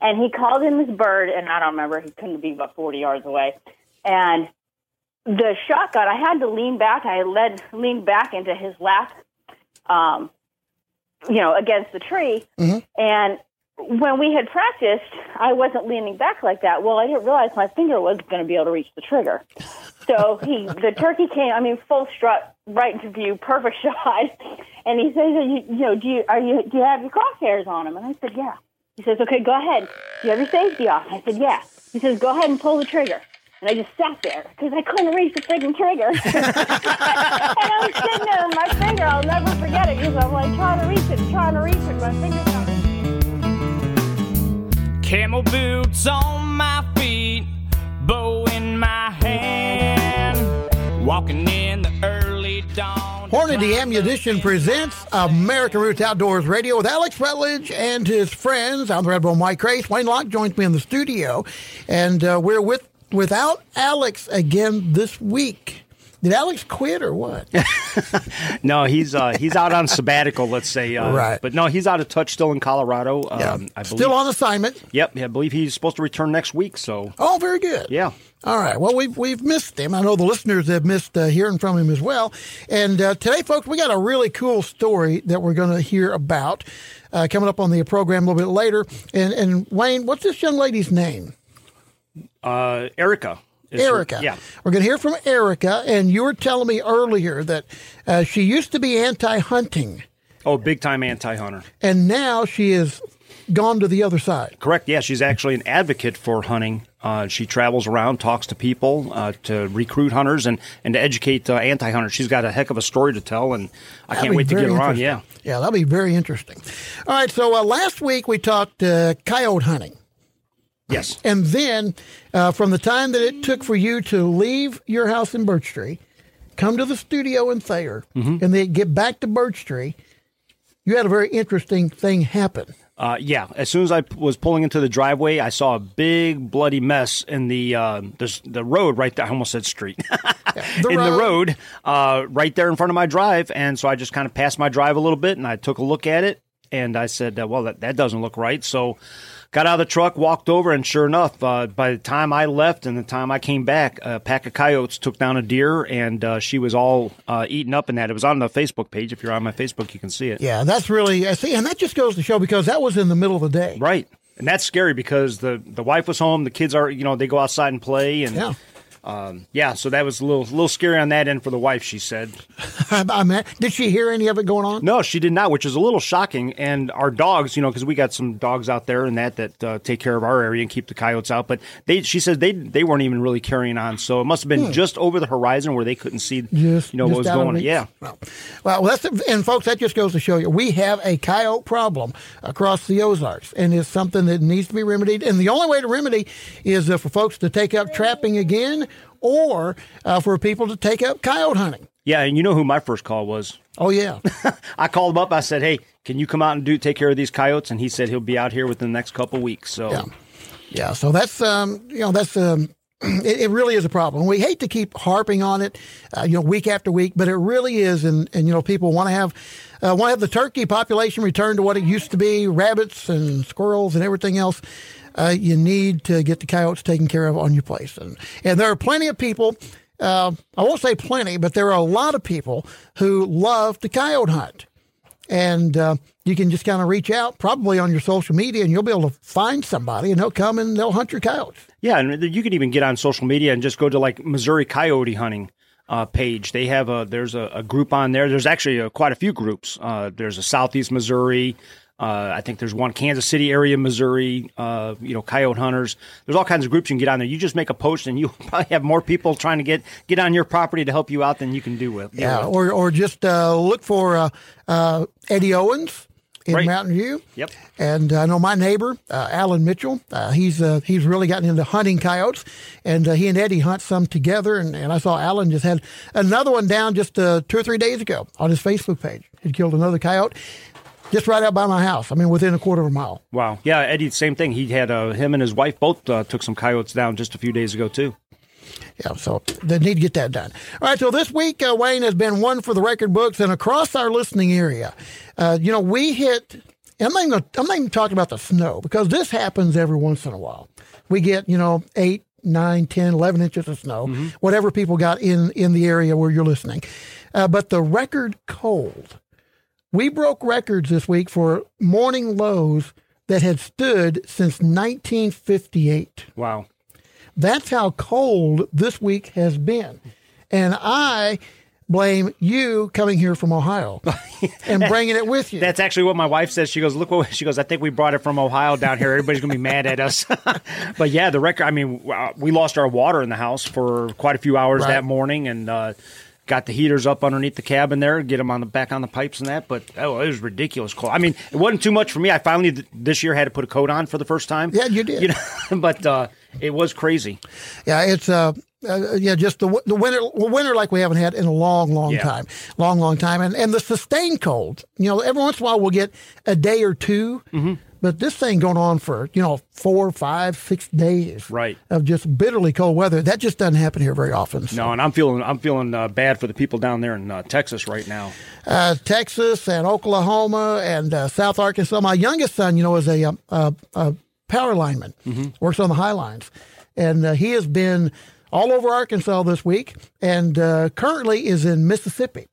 and he called in this bird, and I don't remember. He couldn't be about 40 yards away, and the shotgun. I had to lean back. I led leaned back into his lap, um, you know, against the tree, and when we had practiced, I wasn't leaning back like that. Well, I didn't realize my finger was going to be able to reach the trigger. So he, the turkey came. I mean, full strut right into view, perfect shot. And he says, you, "You know, do you are you do you have your crosshairs on him?" And I said, "Yeah." He says, "Okay, go ahead. Do you have your safety off?" I said, "Yeah." He says, "Go ahead and pull the trigger." And I just sat there because I couldn't reach the freaking trigger. and I was sitting there with my finger. I'll never forget it because I'm like trying to reach it, trying to reach it. My finger's not. Camel boots on my feet, bow in my hand, walking in the early dawn. Hornady Ammunition presents American Roots Outdoors Radio with Alex Rutledge and his friends. I'm the Red Bull Mike Grace. Wayne Locke joins me in the studio, and uh, we're with without Alex again this week. Did Alex quit or what? No, he's uh, he's out on sabbatical, let's say. Uh, Right. But no, he's out of touch still in Colorado. Um, I believe, Still on assignment. Yep, I believe he's supposed to return next week. So Oh, very good. yeah. All right. Well, we've we've missed him. I know the listeners have missed uh, hearing from him as well. And uh, today, folks, we got a really cool story that we're going to hear about uh, coming up on the program a little bit later. And and Wayne, what's this young lady's name? Uh, Erica. Is Erica. yeah. We're going to hear from Erica. And you were telling me earlier that uh, she used to be anti-hunting, Oh, big time anti hunter. and now she has gone to the other side. Correct. Yeah, she's actually an advocate for hunting. Uh, she travels around, talks to people uh, to recruit hunters and, and to educate uh, anti hunters. She's got a heck of a story to tell, and I That'd can't wait to get her on. Yeah. Yeah, that'll be very interesting. All right. So uh, last week we talked uh, coyote hunting. Yes. And then, uh, from the time that it took for you to leave your house in Birch Tree, come to the studio in Thayer, Mm-hmm. and then get back to Birch Tree, you had a very interesting thing happen. Uh, yeah. As soon as I was pulling into the driveway, I saw a big bloody mess in the uh, the, the road right there. I almost said street. The in the road. road, uh, right there in front of my drive. And so I just kind of passed my drive a little bit and I took a look at it and I said, uh, well, that, that doesn't look right. So got out of the truck, walked over, and sure enough, uh, by the time I left and the time I came back, a pack of coyotes took down a deer and uh, she was all uh, eaten up in that. It was on the Facebook page. If you're on my Facebook, you can see it. Yeah, that's really I see, and that just goes to show because that was in the middle of the day. Right. And that's scary because the, the wife was home, the kids are, you know, they go outside and play. And Yeah. Um, yeah, so that was a little, little scary on that end for the wife, she said. I, I mean, did she hear any of it going on? No, she did not, which is a little shocking. And our dogs, you know, because we got some dogs out there and that that uh, take care of our area and keep the coyotes out. But they, she said they they weren't even really carrying on, so it must have been just over the horizon where they couldn't see, Hmm. Just, you know, what was going on. Yeah, Well, well, that's and folks, that just goes to show you we have a coyote problem across the Ozarks, and it's something that needs to be remedied. And the only way to remedy is uh, for folks to take up trapping again, or uh, for people to take up coyote hunting. yeah. And you know who my first call was? Oh yeah, I called him up. I said, "Hey, can you come out and do take care of these coyotes?" And he said he'll be out here within the next couple weeks. So Yeah. yeah. So that's um, you know, that's um. It, it really is a problem. We hate to keep harping on it, uh, you know, week after week, but it really is. And, and you know, people want to have uh, want to have the turkey population return to what it used to be, rabbits and squirrels and everything else. Uh, you need to get the coyotes taken care of on your place, and and there are plenty of people. Uh, I won't say plenty, but there are a lot of people who love to coyote hunt and uh, you can just kind of reach out probably on your social media and you'll be able to find somebody and they'll come and they'll hunt your coyotes Yeah, and you can even get on social media and just go to like Missouri Coyote Hunting uh, page. They have a there's a, a group on there. There's actually uh quite a few groups. Uh, there's a Southeast Missouri. Uh, I think there's one Kansas City area, Missouri. Uh, you know, coyote hunters. There's all kinds of groups you can get on there. You just make a post, and you probably have more people trying to get get on your property to help you out than you can do with. yeah or, or just uh, look for uh, uh, eddie owens in Right. mountain view Yep. and uh, i know my neighbor uh, alan mitchell uh, he's uh, he's really gotten into hunting coyotes and uh, he and eddie hunt some together and, and i saw alan just had another one down just uh, two or three days ago on his facebook page he killed another coyote just right out by my house i mean within a quarter of a mile Wow. Yeah, Eddie, same thing. He had uh, him and his wife both uh, took some coyotes down just a few days ago too. Yeah, so they need to get that done. All right, so this week, uh, Wayne has been one for the record books and across our listening area. Uh, you know, we hit I'm not, even gonna, I'm not even talking about the snow because this happens every once in a while. We get, you know, eight, nine, 10, 11 inches of snow, whatever people got in, in the area where you're listening. Uh, but the record cold, we broke records this week for morning lows that had stood since 1958. Wow. That's how cold this week has been. And I blame you coming here from Ohio and bringing it with you. That's actually what my wife says. She goes, "Look what she goes. I think we brought it from Ohio down here. Everybody's gonna be mad at us." but yeah, the record. I mean, uh, we lost our water in the house for quite a few hours Right. that morning, and uh, got the heaters up underneath the cabin there, get them on the back on the pipes and that. But oh, it was ridiculous cold. I mean, it wasn't too much for me. I finally this year had to put a coat on for the first time. Yeah, you did. You know, but uh, it was crazy. Yeah, it's uh, uh yeah, just the the winter winter like we haven't had in a long, long Yeah. time, long, long time, and and the sustained cold. You know, every once in a while we'll get a day or 2 Mm-hmm. But this thing going on for you know four, five, six days, Right. of just bitterly cold weather. That just doesn't happen here very often. So, No, and I'm feeling I'm feeling uh, bad for the people down there in uh, Texas right now. uh, Texas and Oklahoma and uh, South Arkansas. My youngest son, you know, is a, um, a, a power lineman, works on the high lines, and uh, he has been all over Arkansas this week, and uh, currently is in Mississippi.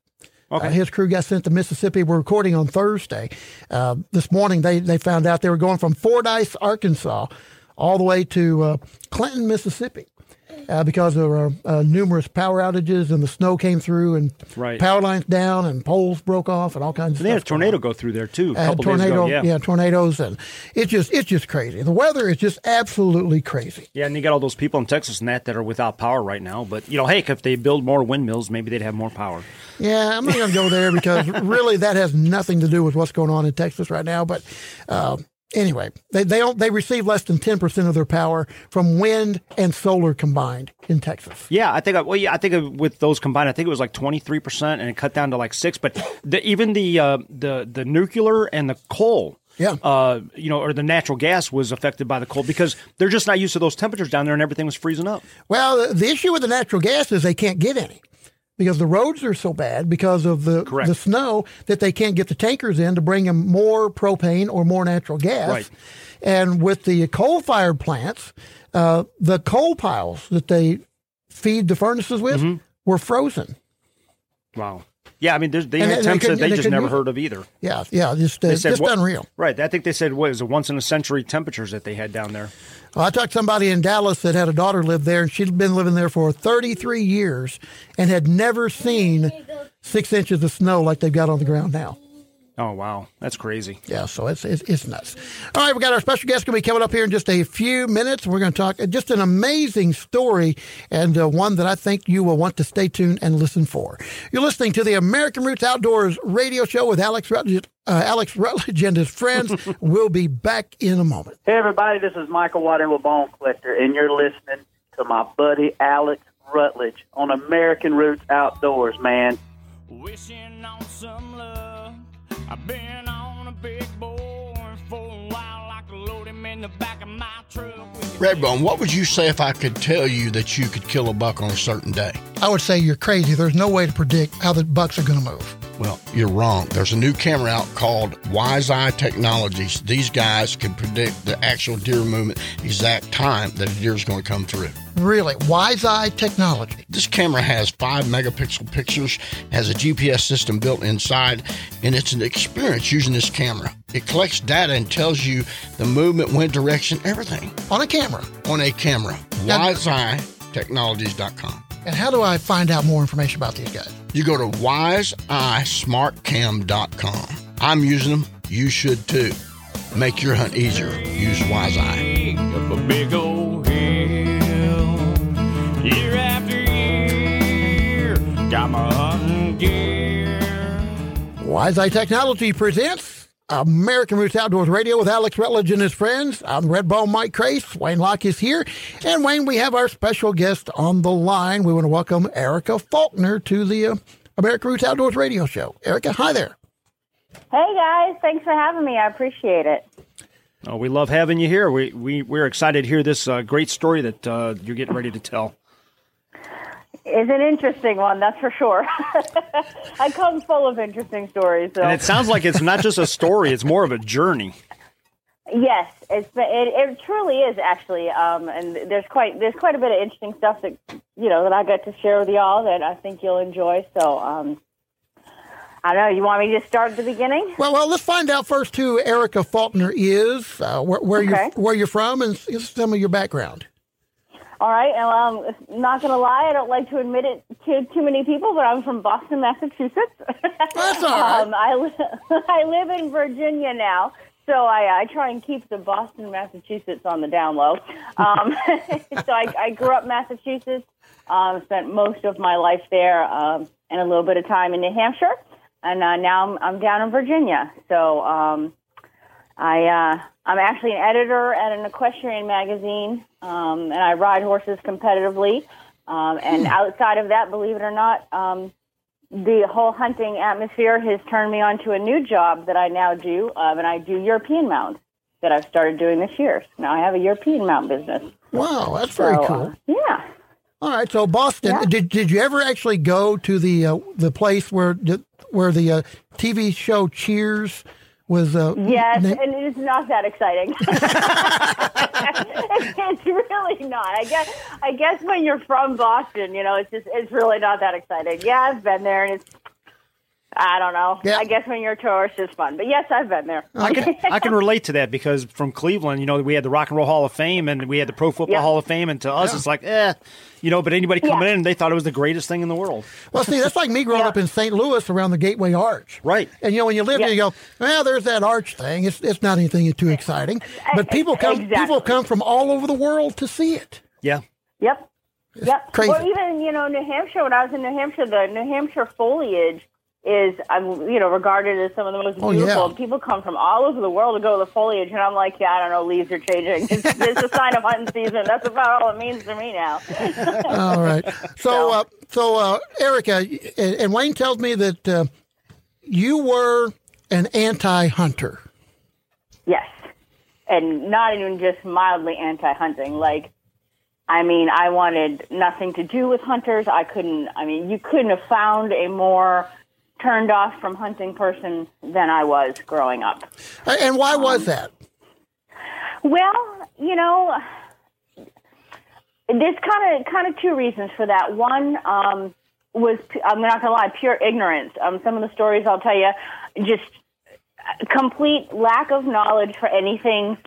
Okay. Uh, his crew got sent to Mississippi. We're recording on Thursday. Uh, this morning, they they found out they were going from Fordyce, Arkansas, all the way to uh, Clinton, Mississippi. Uh, because there were uh, numerous power outages and the snow came through and Right. power lines down and poles broke off and all kinds of They had a tornado go through there too a couple tornado, days ago. Yeah. tornadoes, and it's just it's just crazy. The weather is just absolutely crazy. Yeah, and you got all those people in Texas and that that are without power right now. But you know, hey, if they build more windmills, maybe they'd have more power. Yeah, I'm not going to go there because really that has nothing to do with what's going on in Texas right now. But uh, anyway, they they don't they receive less than ten percent of their power from wind and solar combined in Texas. Yeah, I think. I, well, yeah, I think with those combined, I think it was like twenty three percent, and it cut down to like six. But the, even the uh, the the nuclear and the coal. Yeah. Uh, you know, or the natural gas was affected by the cold because they're just not used to those temperatures down there, and everything was freezing up. Well, the, the issue with the natural gas is they can't get any because the roads are so bad because of the Correct. the snow that they can't get the tankers in to bring them more propane or more natural gas. Right. And with the coal fired plants, uh, the coal piles that they feed the furnaces with Mm-hmm. were frozen. Wow. Yeah, I mean, there's, they And had they- temps that they, they just never use heard of either. Yeah, yeah, just uh, said just what- unreal. Right. I think they said what is it once in a century temperatures that they had down there. Well, I talked to somebody in Dallas that had a daughter live there, and she'd been living there for 33 years and had never seen six inches of snow like they've got on the ground now. Oh wow, that's crazy. Yeah, so it's, it's it's nuts. All right, we got our special guest going to be coming up here in just a few minutes. We're going to talk uh, just an amazing story and uh, one that I think you will want to stay tuned and listen for. You're listening to the American Roots Outdoors radio show with Alex Rutledge, uh, Alex Rutledge and his friends. we'll be back in a moment. Hey, everybody, this is Michael Waddell with Bone Collector, and you're listening to my buddy Alex Rutledge on American Roots Outdoors, man. Wishing on some love. I've been on a big boy for a while. I could load him in the back of my truck. Redbone, what would you say if I could tell you that you could kill a buck on a certain day? I would say you're crazy. There's no way to predict how the bucks are going to move. Well, you're wrong. There's a new camera out called Wise Eye Technologies. These guys can predict the actual deer movement, exact time that a deer is going to come through. Really, Wise Eye Technology. This camera has five megapixel pictures, has a GPS system built inside, and it's an experience using this camera. It collects data and tells you the movement, wind direction, everything On a camera. on a camera. WiseEyeTechnologies.com. And how do I find out more information about these guys? You go to wiseeyesmartcam.com. I'm using them. You should too. Make your hunt easier. Use WiseEye. Up a big old hill. Year after year. Got my hunting gear. Wise Eye Technology presents American Roots Outdoors Radio with Alex Rutledge and his friends. I'm Red Ball Mike Crace. Wayne Locke is here. And Wayne, we have our special guest on the line. We want to welcome Erica Faulkner to the uh, American Roots Outdoors Radio Show. Erica, hi there. Hey guys, thanks for having me. I appreciate it. Oh, we love having you here. We we we're excited to hear this uh, great story that uh, you're getting ready to tell. Is an interesting one, that's for sure. I come full of interesting stories. So. And it sounds like it's not just a story; it's more of a journey. Yes, it's it, it truly is actually, um, and there's quite there's quite a bit of interesting stuff that you know that I got to share with y'all that I think you'll enjoy. So, um, I don't know. You want me to start at the beginning? Well, well, let's find out first who Erica Faulkner is, uh, where, where Okay. you're where you're from, and s- some of your background. All right, and um, not gonna lie, I don't like to admit it to too many people, but I'm from Boston, Massachusetts. That's all right. um, I li- I live in Virginia now, so I, I try and keep the Boston, Massachusetts on the down low. Um, so I, I grew up Massachusetts, um, spent most of my life there, um, and a little bit of time in New Hampshire, and uh, now I'm, I'm down in Virginia. So um, I uh, I'm actually an editor at an equestrian magazine, um, and I ride horses competitively. Um, and outside of that, believe it or not, um, the whole hunting atmosphere has turned me on to a new job that I now do, um, and I do European mount that I've started doing this year. Now I have a European mount business. Wow, that's very So, uh, cool. yeah. All right, so Boston, Yeah. did did you ever actually go to the uh, the place where the, where the uh, TV show Cheers was? Uh, Yes, na- and it is not that exciting. it's really not. I guess. I guess when you're from Boston, you know, it's just it's really not that exciting. Yeah, I've been there, and it's. I don't know. Yeah. I guess when you're a tourist, it's fun. But yes, I've been there. I can I can relate to that because from Cleveland, you know, we had the Rock and Roll Hall of Fame and we had the Pro Football Yeah. Hall of Fame, and to us, it's like, eh, you know. But anybody coming Yeah. in, they thought it was the greatest thing in the world. well, see, that's like me growing Yeah. up in St. Louis around the Gateway Arch. Right. And you know, when you live there, you go, well, there's that arch thing. It's it's not anything too exciting, but people come Exactly. people come from all over the world to see it. Yeah. Yep. Yep. crazy. Well, even you know, New Hampshire. When I was in New Hampshire, the New Hampshire foliage is, um, you know, regarded as some of the most Oh, beautiful. yeah. People come from all over the world to go to the foliage, and I'm like, yeah, I don't know, leaves are changing. It's, it's a sign of hunting season. That's about all it means to me now. All right. So, uh, so uh, Erica, and, and Wayne tells me that uh, you were an anti-hunter. Yes. And not even just mildly anti hunting. Like, I mean, I wanted nothing to do with hunters. I couldn't, I mean, you couldn't have found a more turned off from hunting person than I was growing up. And why was that? Well, you know, there's kind of kind of two reasons for that. One um, was I'm not going to lie, pure ignorance. Um, some of the stories I'll tell you, just complete lack of knowledge for anything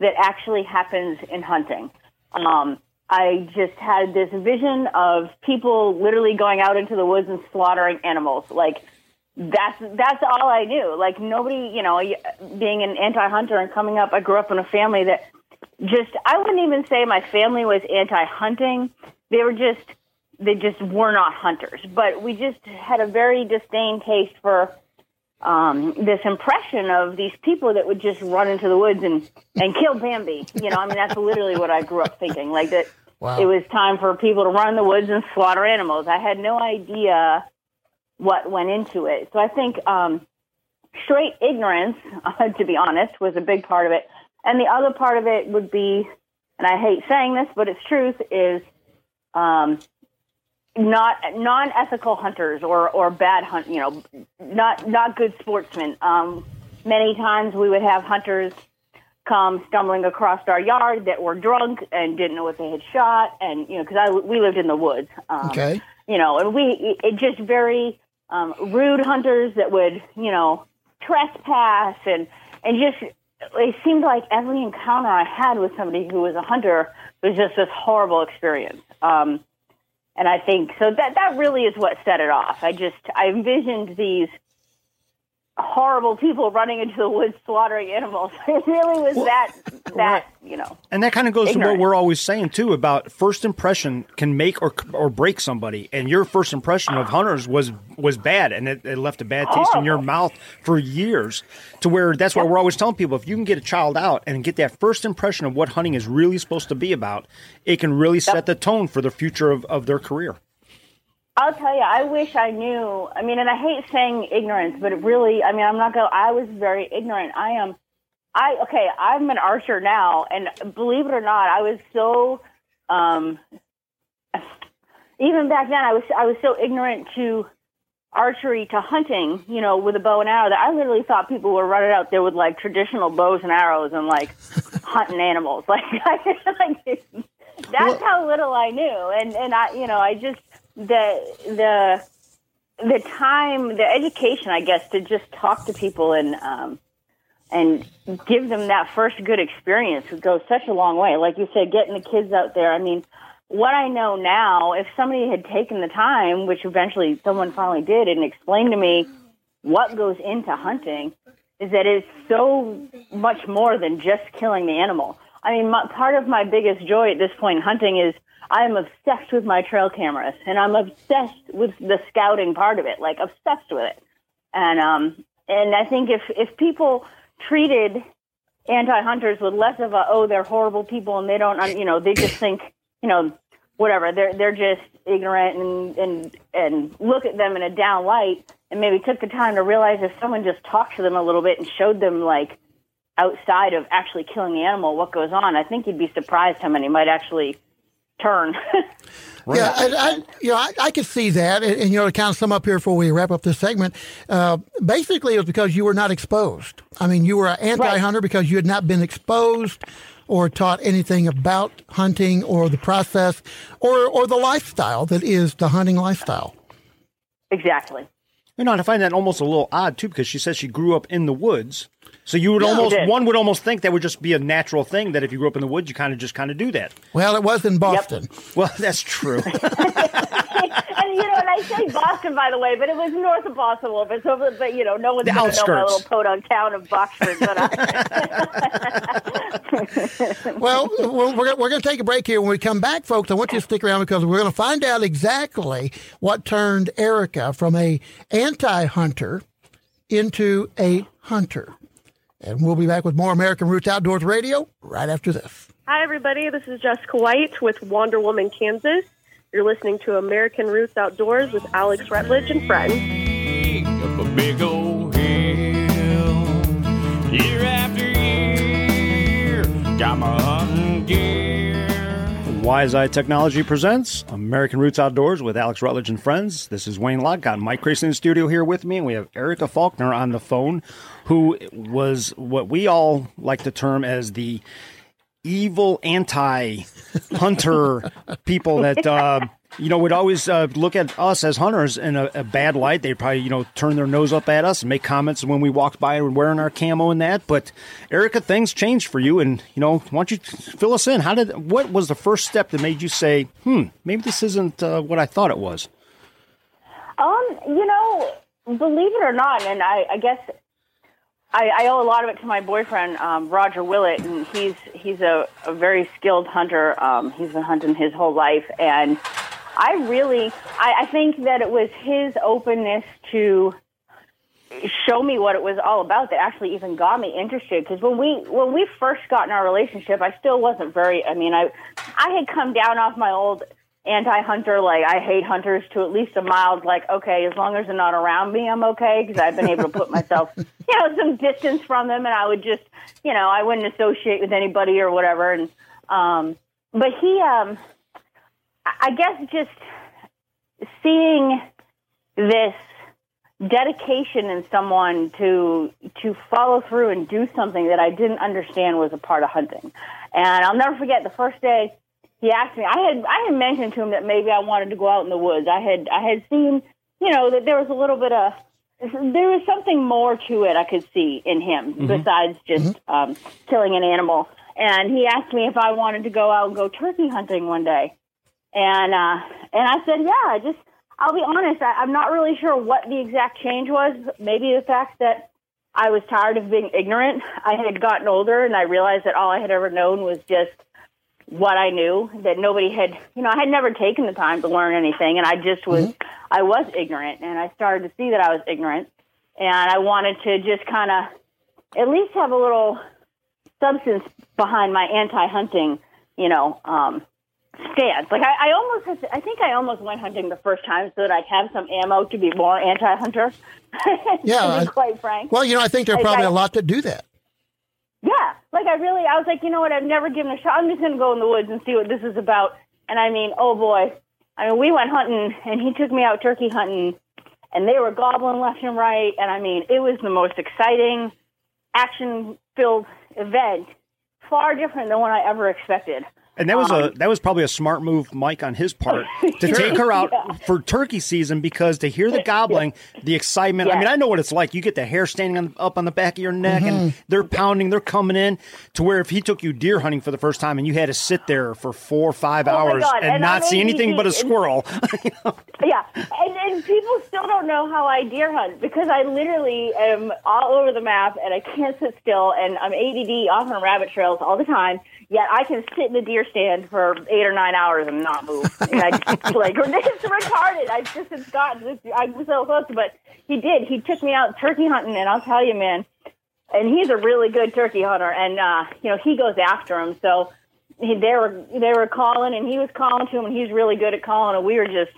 that actually happens in hunting. Um, I just had this vision of people literally going out into the woods and slaughtering animals. Like that's that's all I knew. Like nobody, you know, being an anti-hunter and coming up, I grew up in a family that just I wouldn't even say my family was anti-hunting. They were just they just were not hunters, but we just had a very disdain taste for um, this impression of these people that would just run into the woods and, and kill Bambi. You know, I mean, that's literally what I grew up thinking. Like that Wow. it was time for people to run in the woods and slaughter animals. I had no idea what went into it. So I think um, straight ignorance, uh, to be honest, was a big part of it. And the other part of it would be, and I hate saying this, but it's truth, is um, not non-ethical hunters or or bad hunt you know not not good sportsmen um many times we would have hunters come stumbling across our yard that were drunk and didn't know what they had shot and you know because i we lived in the woods um, Okay. you know and we it just very um rude hunters that would you know trespass and and just it seemed like every encounter i had with somebody who was a hunter was just this horrible experience um and I think so that that really is what set it off. I just I envisioned these horrible people running into the woods slaughtering animals. It really was that that you know. And that kind of goes to what we're always saying too about first impression can make or or break somebody. And your first impression of hunters was was bad, and it, it left a bad taste in your oh. mouth for years. To where that's why we're always telling people if you can get a child out and get that first impression of what hunting is really supposed to be about, it can really set the tone for the future of, of their career. I'll tell you, I wish I knew. I mean, and I hate saying ignorance, but it really, I mean, I'm not going to, I was very ignorant. I am, I, okay, I'm an archer now, and believe it or not, I was so, um, even back then, I was I was so ignorant to archery to hunting, you know, with a bow and arrow that I literally thought people were running out there with like traditional bows and arrows and like hunting animals. Like, like that's how little I knew. And and I, you know, I just the the the time, the education, I guess, to just talk to people and um, and give them that first good experience goes such a long way. Like you said, getting the kids out there. I mean, what I know now, if somebody had taken the time, which eventually someone finally did, and explained to me what goes into hunting, is that it's so much more than just killing the animal. I mean, my, part of my biggest joy at this point in hunting is I am obsessed with my trail cameras, and I'm obsessed with the scouting part of it, like obsessed with it. And um, and I think if if people treated anti-hunters with less of a oh they're horrible people and they don't you know they just think you know whatever they're they're just ignorant and and and look at them in a down light and maybe took the time to realize if someone just talked to them a little bit and showed them like outside of actually killing the animal what goes on i think you'd be surprised how many might actually turn Right. Yeah, I, I, you know, I, I could see that, and, and, you know, to kind of sum up here before we wrap up this segment, uh, basically it was because you were not exposed. I mean, you were an anti-hunter right. because you had not been exposed or taught anything about hunting or the process or or the lifestyle that is the hunting lifestyle. Exactly. You know, I find that almost a little odd too, because she says she grew up in the woods. So you would yeah, almost one would almost think that would just be a natural thing that if you grew up in the woods, you kind of just kind of do that. Well, it was in Boston. Yep. Well, that's true. and you know, and I say Boston by the way, but it was north of Boston a little bit. So, but you know, no one's going to know my little podunk town of Boxford. But I... well, we're we're going to take a break here. When we come back, folks, I want you to stick around because we're going to find out exactly what turned Erica from a anti-hunter into a hunter. And we'll be back with more American Roots Outdoors Radio right after this. Hi, everybody. This is Jessica White with Wonder Woman, Kansas. You're listening to American Roots Outdoors with Alex Rutledge and friends. Up a big old hill, year after year, got my hunting gear. Wise Eye Technology presents American Roots Outdoors with Alex Rutledge and friends. This is Wayne. Got Mike Grayson in the studio here with me, and we have Erica Faulkner on the phone who was what we all like to term as the evil anti-hunter people that uh, you know would always uh, look at us as hunters in a, a, bad light. They'd probably you know turn their nose up at us and make comments when we walked by and wearing our camo and that. But Erica, things changed for you, and you know, why don't you fill us in? How did what was the first step that made you say, "Hmm, maybe this isn't uh, what I thought it was"? Um, you know, believe it or not, and I, I guess I, I owe a lot of it to my boyfriend um, Roger Willett, and he's he's a, a very skilled hunter. Um, he's been hunting his whole life, and I really I, I think that it was his openness to show me what it was all about that actually even got me interested. Because when we when we first got in our relationship, I still wasn't very. I mean, I I had come down off my old anti-hunter, like I hate hunters, to at least a mild, like okay, as long as they're not around me, I'm okay because I've been able to put myself, you know, some distance from them, and I would just, you know, I wouldn't associate with anybody or whatever. And um, but he, um, I guess, just seeing this dedication in someone to to follow through and do something that I didn't understand was a part of hunting. And I'll never forget the first day he asked me. I had I had mentioned to him that maybe I wanted to go out in the woods. I had I had seen, you know, that there was a little bit of there was something more to it I could see in him mm-hmm. besides just mm-hmm. um, killing an animal. And he asked me if I wanted to go out and go turkey hunting one day, and uh, and I said, yeah. I just I'll be honest, I, I'm not really sure what the exact change was. Maybe the fact that I was tired of being ignorant. I had gotten older, and I realized that all I had ever known was just what I knew that nobody had, you know, I had never taken the time to learn anything and I just was, mm-hmm. I was ignorant and I started to see that I was ignorant and I wanted to just kind of at least have a little substance behind my anti-hunting, you know, um, stance. Like I, I almost, had to, I think I almost went hunting the first time so that I'd have some ammo to be more anti-hunter. yeah, quite frank. Well, you know, I think there are probably I, a lot that do that. Yeah, like I really, I was like, you know what? I've never given a shot. I'm just going to go in the woods and see what this is about. And I mean, oh boy, I mean, we went hunting, and he took me out turkey hunting, and they were gobbling left and right. And I mean, it was the most exciting, action-filled event, far different than what I ever expected. And that was a Um, that was probably a smart move, Mike, on his part to take her out for turkey season because to hear the gobbling, the excitement. I mean, I know what it's like. You get the hair standing on, up on the back of your neck, Mm-hmm. and they're pounding, they're coming in. To where if he took you deer hunting for the first time and you had to sit there for four or five Oh hours and, and not see anything but a squirrel, Yeah, and, and people still don't know how I deer hunt because I literally am all over the map and I can't sit still and I'm ADD off on rabbit trails all the time. Yet I can sit in the deer stand for eight or nine hours and not move. And I just like it's retarded. I just it's gotten this. I'm so close, but he did. He took me out turkey hunting, and I'll tell you, man. And he's a really good turkey hunter, and uh, you know he goes after him. So he, they were they were calling, and he was calling to him, and he's really good at calling. And we were just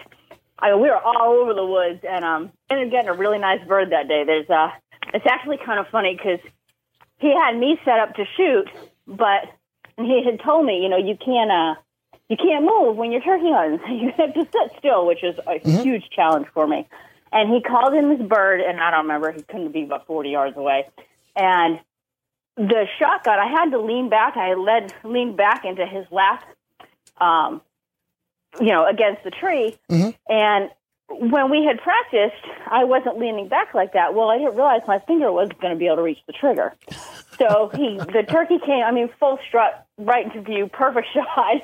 I we were all over the woods, and um, ended up getting a really nice bird that day. There's uh, it's actually kind of funny because he had me set up to shoot, but and he had told me, you know, you can't uh, you can't move when you're turkey hunting. You have to sit still, which is a huge challenge for me. And he called in this bird, and I don't remember. He couldn't be about 40 yards away, and the shotgun. I had to lean back. I led leaned back into his lap, um, you know, against the tree, and when we had practiced, I wasn't leaning back like that. Well, I didn't realize my finger wasn't going to be able to reach the trigger. So he, the turkey came. I mean, full strut right into view, perfect shot.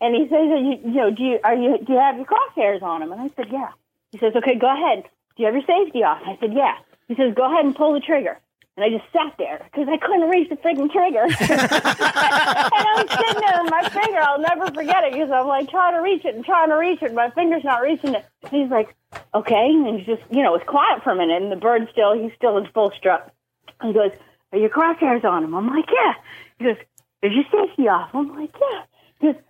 And he says, you, "You know, do you are you do you have your crosshairs on him?" And I said, "Yeah." He says, "Okay, go ahead. Do you have your safety off?" I said, "Yeah." He says, "Go ahead and pull the trigger." And I just sat there because I couldn't reach the freaking trigger. and I'm sitting there, and my finger, I'll never forget it because I'm like trying to reach it and trying to reach it, and my finger's not reaching it. And he's like, okay. And he's just, you know, it's quiet for a minute, and the bird's still, he's still in full strut. And he goes, Are your crosshairs on him? I'm like, Yeah. He goes, Is your safety off? I'm like, Yeah. He goes,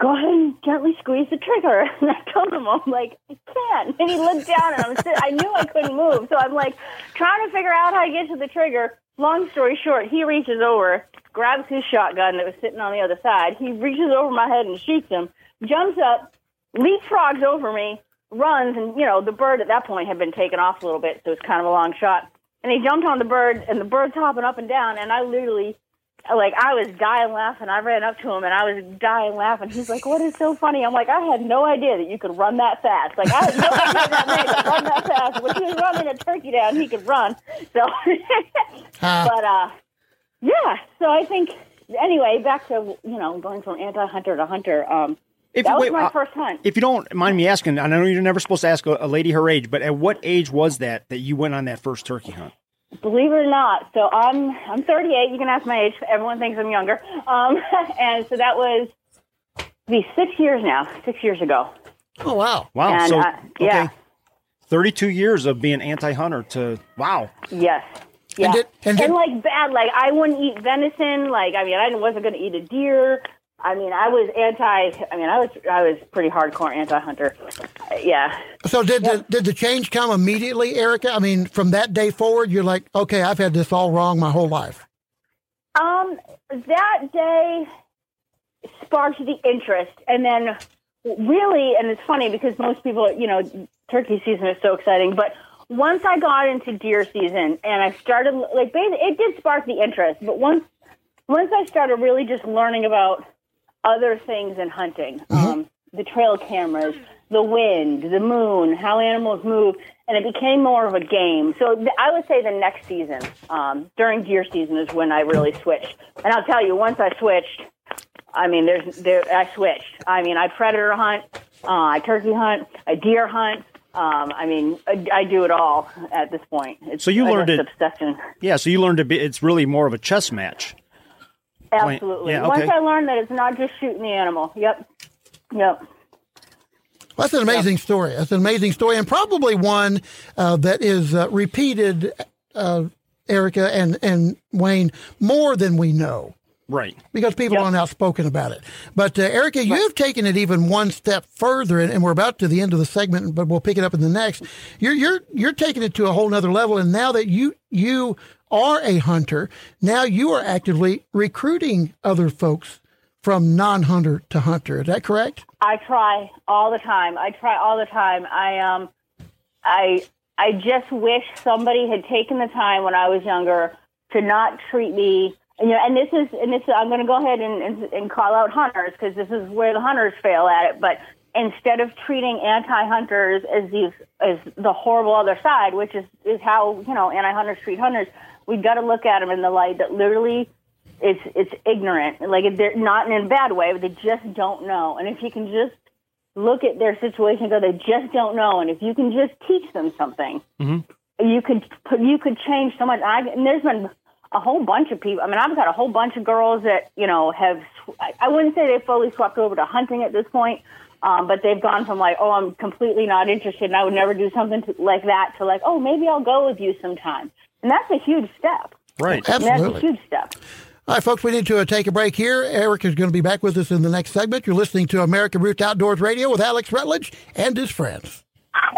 Go ahead and gently squeeze the trigger. And I told him, I'm like, I can't. And he looked down and I'm sitting, I knew I couldn't move. So I'm like trying to figure out how to get to the trigger. Long story short, he reaches over, grabs his shotgun that was sitting on the other side. He reaches over my head and shoots him, jumps up, leapfrogs over me, runs, and you know, the bird at that point had been taken off a little bit, so it's kind of a long shot. And he jumped on the bird, and the bird's hopping up and down, and I literally, like, I was dying laughing. I ran up to him, and I was dying laughing. He's like, "What is so funny?" I'm like, "I had no idea that you could run that fast. Like, I had no idea that man could run that fast. When he was running a turkey down, he could run." So, but uh, yeah. So I think anyway, back to you know going from anti-hunter to hunter. Um, If that you- was wait, my uh, first hunt. if you don't mind me asking, I know you're never supposed to ask a, a lady her age, but at what age was that that you went on that first turkey hunt? Believe it or not, so I'm I'm 38. You can ask my age. Everyone thinks I'm younger. Um, and so that was be six years now. Six years ago. Oh wow! Wow, And, so uh, yeah. okay, thirty-two years of being anti-hunter to wow. Yes. Yeah. did- and did- like bad. Like I wouldn't eat venison. Like I mean, I wasn't going to eat a deer. I mean, I was anti. I mean, I was I was pretty hardcore anti-hunter. Uh, yeah. So did the did the change come immediately, Erica? I mean, from that day forward, you're like, okay, I've had this all wrong my whole life. Um, that day sparked the interest, and then really, and it's funny because most people, you know, turkey season is so exciting, but once I got into deer season and I started like it did spark the interest, but once once I started really just learning about other things in hunting, um, the trail cameras, the wind, the moon, how animals move, and it became more of a game. So th- I would say the next season, um, during deer season, is when I really switched. And I'll tell you, once I switched, I mean, there's there I switched. I mean, I predator hunt, uh, I turkey hunt, I deer hunt. Um, I mean, I, I do it all at this point. It's So you learned it- obsession. Yeah, so you learned to be. It's really more of a chess match. Absolutely. yeah, Once. I learned that it's not just shooting the animal. Yep. Yep. That's an amazing story. That's an amazing story, and probably one uh, that is uh, repeated, uh, Erica and and Wayne, more than we know Right. because people aren't outspoken about it. But uh, Erica, you have taken it even one step further, and, and we're about to the end of the segment, but we'll pick it up in the next. You're you're you're taking it to a whole nother level, and now that you you are a hunter, now you are actively recruiting other folks from non-hunter to hunter. Is that correct? I try all the time. I try all the time. I um, I I just wish somebody had taken the time when I was younger to not treat me. And, you know, and this is and this. I'm going to go ahead and, and and call out hunters because this is where the hunters fail at it. But instead of treating anti-hunters as these as the horrible other side, which is is how you know anti-hunters treat hunters, we've got to look at them in the light that literally it's it's ignorant. Like they're not in a bad way, but they just don't know. And if you can just look at their situation, go, they just don't know. And if you can just teach them something, mm-hmm. you could you could change so much. I, and there's been a whole bunch of people. I mean, I've got a whole bunch of girls that you know have. I wouldn't say they've fully swept over to hunting at this point, um, but they've gone from like, oh, I'm completely not interested, and I would never do something to, like that, to like, oh, maybe I'll go with you sometime. And that's a huge step. Right. And Absolutely. that's a huge step. All right, folks, we need to uh, take a break here. Eric is going to be back with us in the next segment. You're listening to American Roots Outdoors Radio with Alex Rutledge and his friends.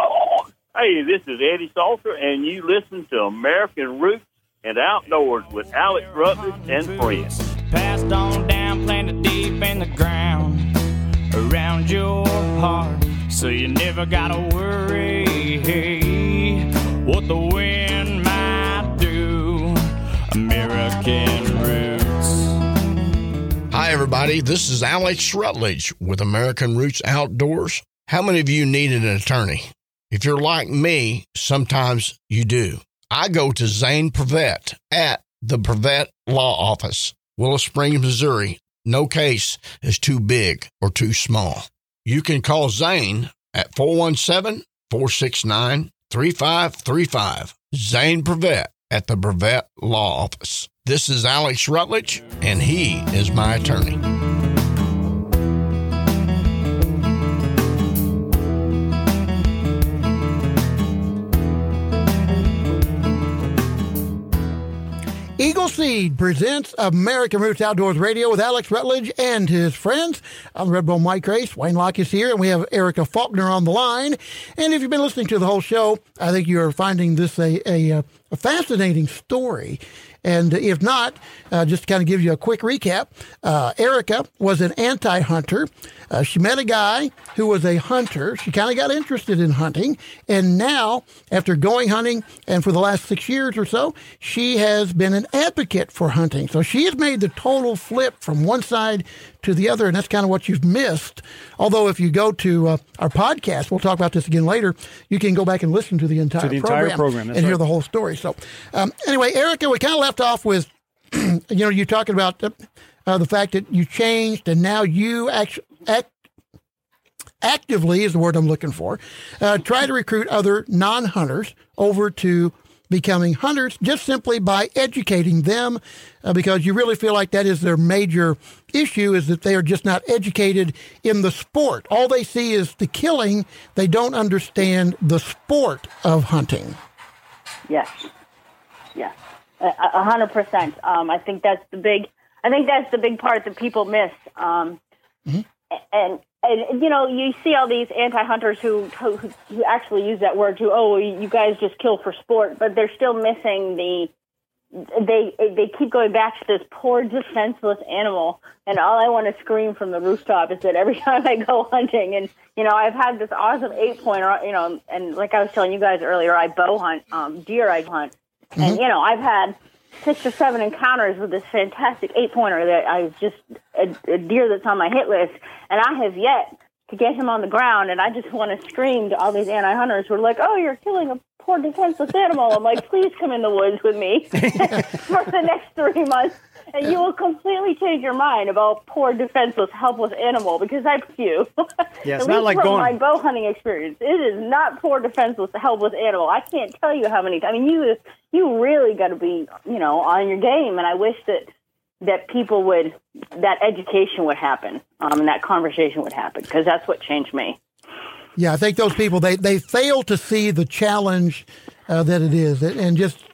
Hey, this is Eddie Salter, and you listen to American Roots and Outdoors with Alex Rutledge and friends. Passed on down, planted deep in the ground around your heart. So you never gotta worry what the wind American Roots. Hi, everybody. This is Alex Rutledge with American Roots Outdoors. How many of you need an attorney? If you're like me, sometimes you do. I go to Zane Prevet at the Prevet Law Office, Willow Springs, Missouri. No case is too big or too small. You can call Zane at 417 469 3535. Zane Prevet at the Prevet Law Office. This is Alex Rutledge, and he is my attorney. Eagle Seed presents American Roots Outdoors Radio with Alex Rutledge and his friends. I'm Red Bull Mike Race. Wayne Locke is here, and we have Erica Faulkner on the line. And if you've been listening to the whole show, I think you are finding this a, a, a fascinating story. And if not, uh, just to kind of give you a quick recap, uh, Erica was an anti hunter. Uh, she met a guy who was a hunter. She kind of got interested in hunting. And now, after going hunting, and for the last six years or so, she has been an advocate for hunting. So she has made the total flip from one side to the other. And that's kind of what you've missed. Although, if you go to uh, our podcast, we'll talk about this again later, you can go back and listen to the entire, the entire program, program, and that's hear the whole story. So, um, anyway, Erica, we kind of left off with, you know, you talking about uh, uh, the fact that you changed and now you actually act, actively is the word I'm looking for, uh, try to recruit other non-hunters over to becoming hunters just simply by educating them uh, because you really feel like that is their major issue is that they are just not educated in the sport. All they see is the killing. They don't understand the sport of hunting. Yes. Yes. A hundred percent. Um, I think that's the big. I think that's the big part that people miss. Um, And and you know you see all these anti-hunters who, who who actually use that word to oh you guys just kill for sport, but they're still missing the. They they keep going back to this poor defenseless animal, and all I want to scream from the rooftop is that every time I go hunting, and you know I've had this awesome eight pointer, you know, and like I was telling you guys earlier, I bow hunt um, deer, I hunt, and you know I've had six or seven encounters with this fantastic eight pointer that I just a, a deer that's on my hit list, and I have yet to get him on the ground. And I just want to scream to all these anti hunters who are like, "Oh, you're killing a poor defenseless animal." I'm like, "Please come in the woods with me for the next three months." And you will completely change your mind about poor, defenseless, helpless animal because I few. Yeah, it's At not least like from going- my bow hunting experience. It is not poor, defenseless, helpless animal. I can't tell you how many. I mean, you you really got to be you know on your game. And I wish that that people would that education would happen um, and that conversation would happen because that's what changed me. Yeah, I think those people they they fail to see the challenge uh, that it is, and and just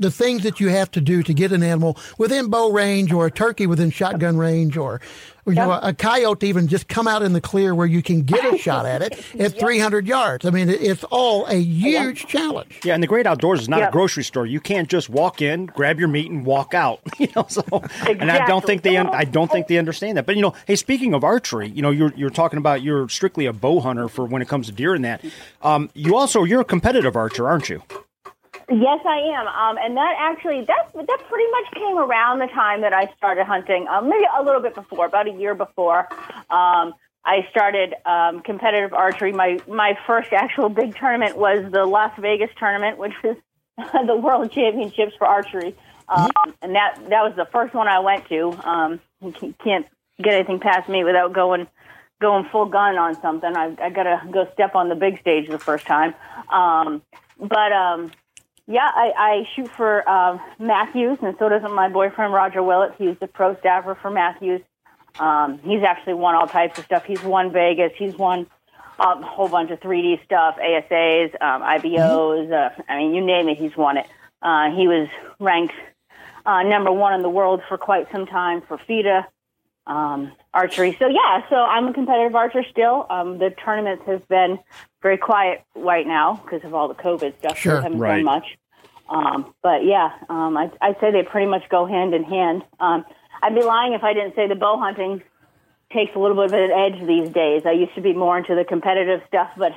the things that you have to do to get an animal within bow range or a turkey within shotgun range or you know, a coyote even just come out in the clear where you can get a shot at it at 300 yards. I mean, it's all a huge challenge. Yeah, and the great outdoors is not Yep. a grocery store. You can't just walk in, grab your meat, and walk out. You know, so and I don't think they un- I don't think they understand that. But you know, hey, speaking of archery, you know, you're you're talking about you're strictly a bow hunter for when it comes to deer and that. Um, you also you're a competitive archer, aren't you? Yes, I am. Um, and that actually, that that pretty much came around the time that I started hunting. Um, maybe a little bit before, about a year before. Um, I started um, competitive archery. My my first actual big tournament was the Las Vegas tournament, which was the World Championships for archery. Um, and that that was the first one I went to. Um, you can't get anything past me without going going full gun on something. I, I got to go step on the big stage the first time. Um, but um, yeah, I, I shoot for um, Mathews, and so does my boyfriend Roger Willett. He's the pro staffer for Mathews. Um, he's actually won all types of stuff. He's won Vegas. He's won um, a whole bunch of 3D stuff, ASAs, um, IBOs. Uh, I mean, you name it, he's won it. Uh, he was ranked uh, number one in the world for quite some time for FITA um, archery. So yeah, so I'm a competitive archer still. Um, the tournaments have been very quiet right now because of all the COVID stuff. Sure. so haven't Right. done much. Um, but yeah, um, I, I'd say they pretty much go hand in hand. Um, I'd be lying if I didn't say the bow hunting takes a little bit of an edge these days. I used to be more into the competitive stuff, but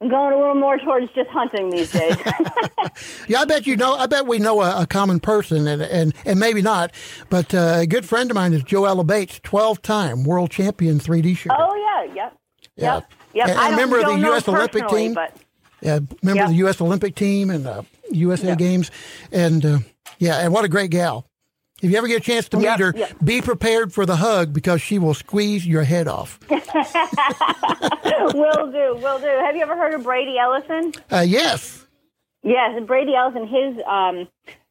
I'm going a little more towards just hunting these days. Yeah, I bet you know. I bet we know a, a common person, and, and and maybe not, but uh, a good friend of mine is Joella Bates, twelve-time world champion 3D shooter. oh yeah, yep, Yeah. yep, yep. And- I and don't, member of the U.S. Olympic team? but Yeah, member of the U.S. Olympic team and uh, USA Games, and uh, yeah, and what a great gal. If you ever get a chance to meet Yep, her, yep. be prepared for the hug because she will squeeze your head off. will do, will do. Have you ever heard of Brady Ellison? Uh, yes. Yes, Brady Ellison. His um,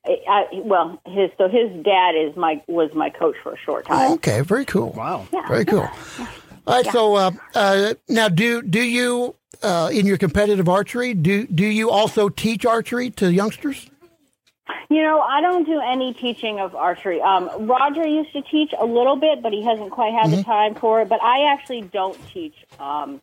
I, well, his so his dad is my was my coach for a short time. Okay, very cool. Wow. Very cool. All right, so uh, uh, now do do you uh, in your competitive archery do do you also teach archery to youngsters? You know, I don't do any teaching of archery. Um, Roger used to teach a little bit, but he hasn't quite had the time for it. But I actually don't teach. Um,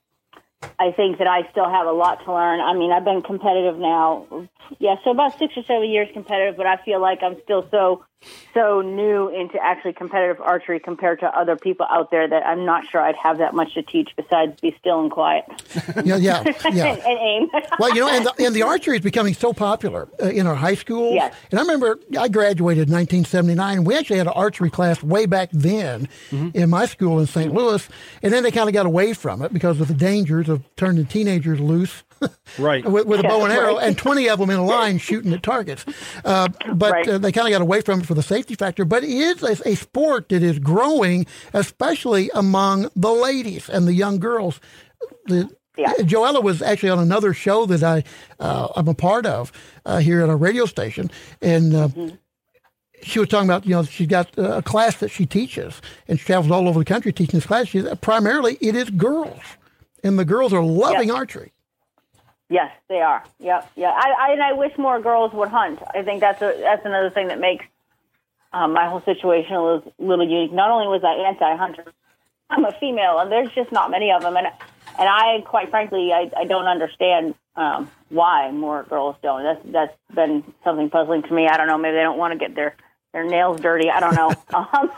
I think that I still have a lot to learn. I mean, I've been competitive now, yeah, so about six or seven years competitive, but I feel like I'm still so so new into actually competitive archery compared to other people out there that I'm not sure I'd have that much to teach besides be still and quiet Yeah, yeah, yeah. and, and aim. Well, you know, and the, and the archery is becoming so popular uh, in our high schools. Yes. And I remember I graduated in 1979, and we actually had an archery class way back then in my school in St. Louis. And then they kind of got away from it because of the dangers of turning teenagers loose Right. with, with a bow and arrow, right. and 20 of them in a line shooting at targets. Uh, but Right. uh, they kind of got away from it for the safety factor. But it is a, a sport that is growing, especially among the ladies and the young girls. The, Yeah. Joella was actually on another show that I uh, I'm a part of uh, here at a radio station, and uh, she was talking about you know she's got uh, a class that she teaches, and she travels all over the country teaching this class. She, primarily, it is girls, and the girls are loving Yeah. archery. Yes, they are. Yep, yeah. I, I and I wish more girls would hunt. I think that's a that's another thing that makes um, my whole situation a little, little unique. Not only was I anti-hunter, I'm a female, and there's just not many of them, and and I quite frankly I, I don't understand um, why more girls don't. That's that's been something puzzling to me. I don't know. Maybe they don't want to get their their nails dirty. I don't know. um,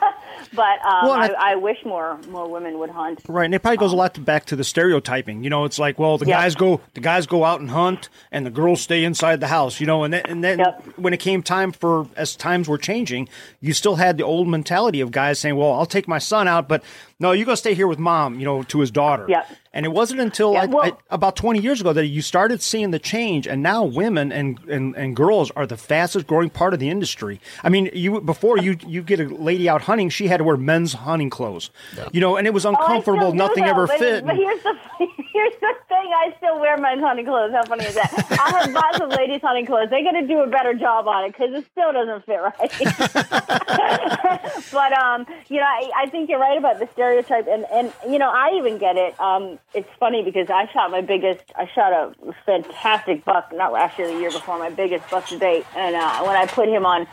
but um, Well, I, I- I wish more more women would hunt. Right, and it probably goes a lot to, back to the stereotyping. You know, it's like, well, the Yep. guys go, the guys go out and hunt, and the girls stay inside the house. You know, and then, and then Yep. when it came time for, as times were changing, you still had the old mentality of guys saying, "Well, I'll take my son out, but no, you go stay here with mom." You know, to his daughter. Yep. And it wasn't until Yeah, I, well- I, about twenty years ago that you started seeing the change, and now women and, and, and girls are the fastest growing part of the industry. I mean, you before you you get a lady out hunting, she had to wear men's hunting clothes. You know, and it was Oh, I still uncomfortable. do, nothing though, ever but, fit. But here's the here's the thing: I still wear my hunting clothes. How funny is that? I have lots of ladies' hunting clothes. They got to do a better job on it because it still doesn't fit right. but um, you know, I, I think you're right about the stereotype, and and you know, I even get it. Um, it's funny because I shot my biggest. I shot a fantastic buck not last year, the year before, my biggest buck to date, and uh, when I put him on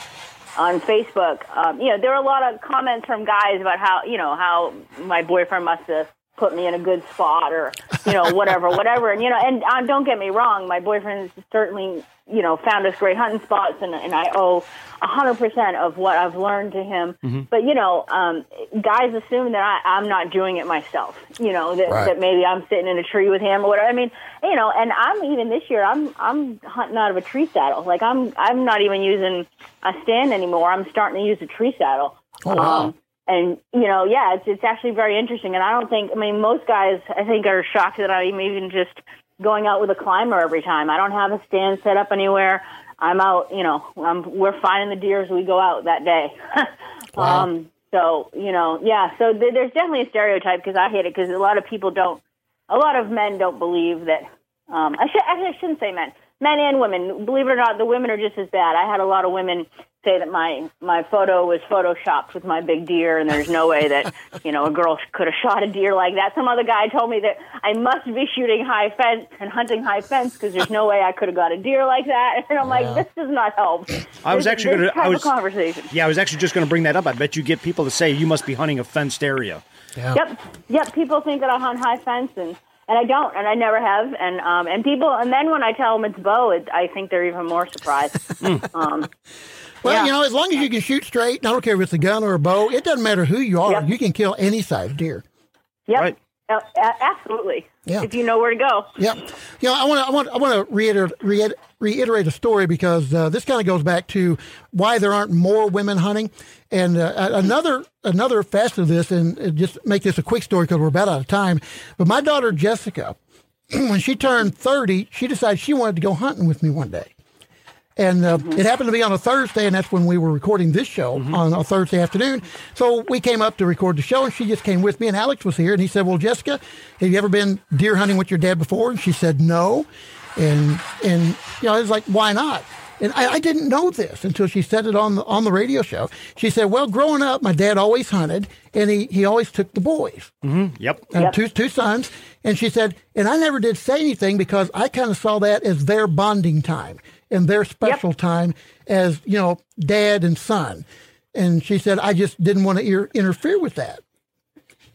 on Facebook, um, you know, there were a lot of comments from guys about how, you know, how my boyfriend must have put me in a good spot or, you know, whatever, whatever. And, you know, and uh, don't get me wrong, my boyfriend certainly, you know, found us great hunting spots and, and I owe a hundred percent of what I've learned to him. Mm-hmm. But, you know, um, guys assume that I, I'm not doing it myself, you know, that, Right. that maybe I'm sitting in a tree with him or whatever. I mean, you know, and I'm even this year, I'm, I'm hunting out of a tree saddle. Like I'm, I'm not even using a stand anymore. I'm starting to use a tree saddle. Oh, wow. Um, and you know, yeah, it's it's actually very interesting. And I don't think, I mean, most guys, I think, are shocked that I'm even just going out with a climber every time. I don't have a stand set up anywhere. I'm out, you know, I'm, we're finding the deer as we go out that day. Wow. um, so you know, yeah. So th- there's definitely a stereotype because I hate it because a lot of people don't, a lot of men don't believe that. Um, I should actually I shouldn't say men, men and women. Believe it or not, the women are just as bad. I had a lot of women say that my my photo was photoshopped with my big deer, and there's no way that you know a girl could have shot a deer like that. Some other guy told me that I must be shooting high fence and hunting high fence because there's no way I could have got a deer like that. And I'm like, this does not help. I was This- actually gonna- I type was- of conversation. Yeah, I was actually just going to bring that up. I bet you get people to say you must be hunting a fenced area. Yeah. Yep, yep. People think that I hunt high fence, and and I don't, and I never have. And um, and people, and then when I tell them it's bow, it, I think they're even more surprised. um, Well, Yeah. you know, as long as you can shoot straight, I don't care if it's a gun or a bow, it doesn't matter who you are. Yep. You can kill any size deer. yep, Right. Uh, absolutely. Yeah. If you know where to go. Yeah. You know, I want to I want I want to reiterate, reiterate reiterate a story because uh, this kind of goes back to why there aren't more women hunting, and uh, another another facet of this, and uh, just make this a quick story because we're about out of time. But my daughter Jessica, when she turned thirty, she decided she wanted to go hunting with me one day. And uh, mm-hmm. it happened to be on a Thursday, and that's when we were recording this show mm-hmm. on a Thursday afternoon. So we came up to record the show, and she just came with me, and Alex was here, and he said, "Well, Jessica, have you ever been deer hunting with your dad before?" And she said, "No," and and you know, I was like, "Why not?" And I, I didn't know this until she said it on the on the radio show. She said, "Well, growing up, my dad always hunted, and he he always took the boys." Mm-hmm. Yep. I have Yep. two two sons, and she said, and I never did say anything because I kind of saw that as their bonding time and their special time as you know, dad and son. And she said, I just didn't want to ear interfere with that.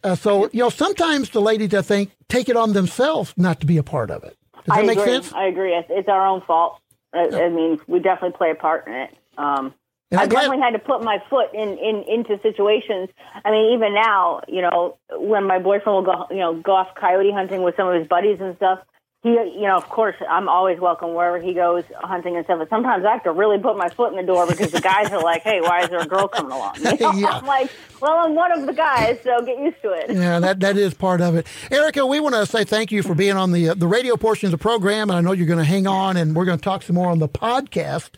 Uh, so you know, sometimes the ladies, I think, take it on themselves not to be a part of it. Does that I make agree. sense? I agree. It's, it's our own fault. I, I mean, we definitely play a part in it. Um, And I definitely had to put my foot in, in into situations. I mean, even now, you know, when my boyfriend will go, you know, go off coyote hunting with some of his buddies and stuff. He, you know, of course, I'm always welcome wherever he goes hunting and stuff. But sometimes I have to really put my foot in the door because the guys are like, "Hey, why is there a girl coming along?" You know? Yeah. I'm like, "Well, I'm one of the guys, so get used to it." Yeah, that, that is part of it. Erica, we want to say thank you for being on the uh, the radio portion of the program, and I know you're going to hang on, and we're going to talk some more on the podcast.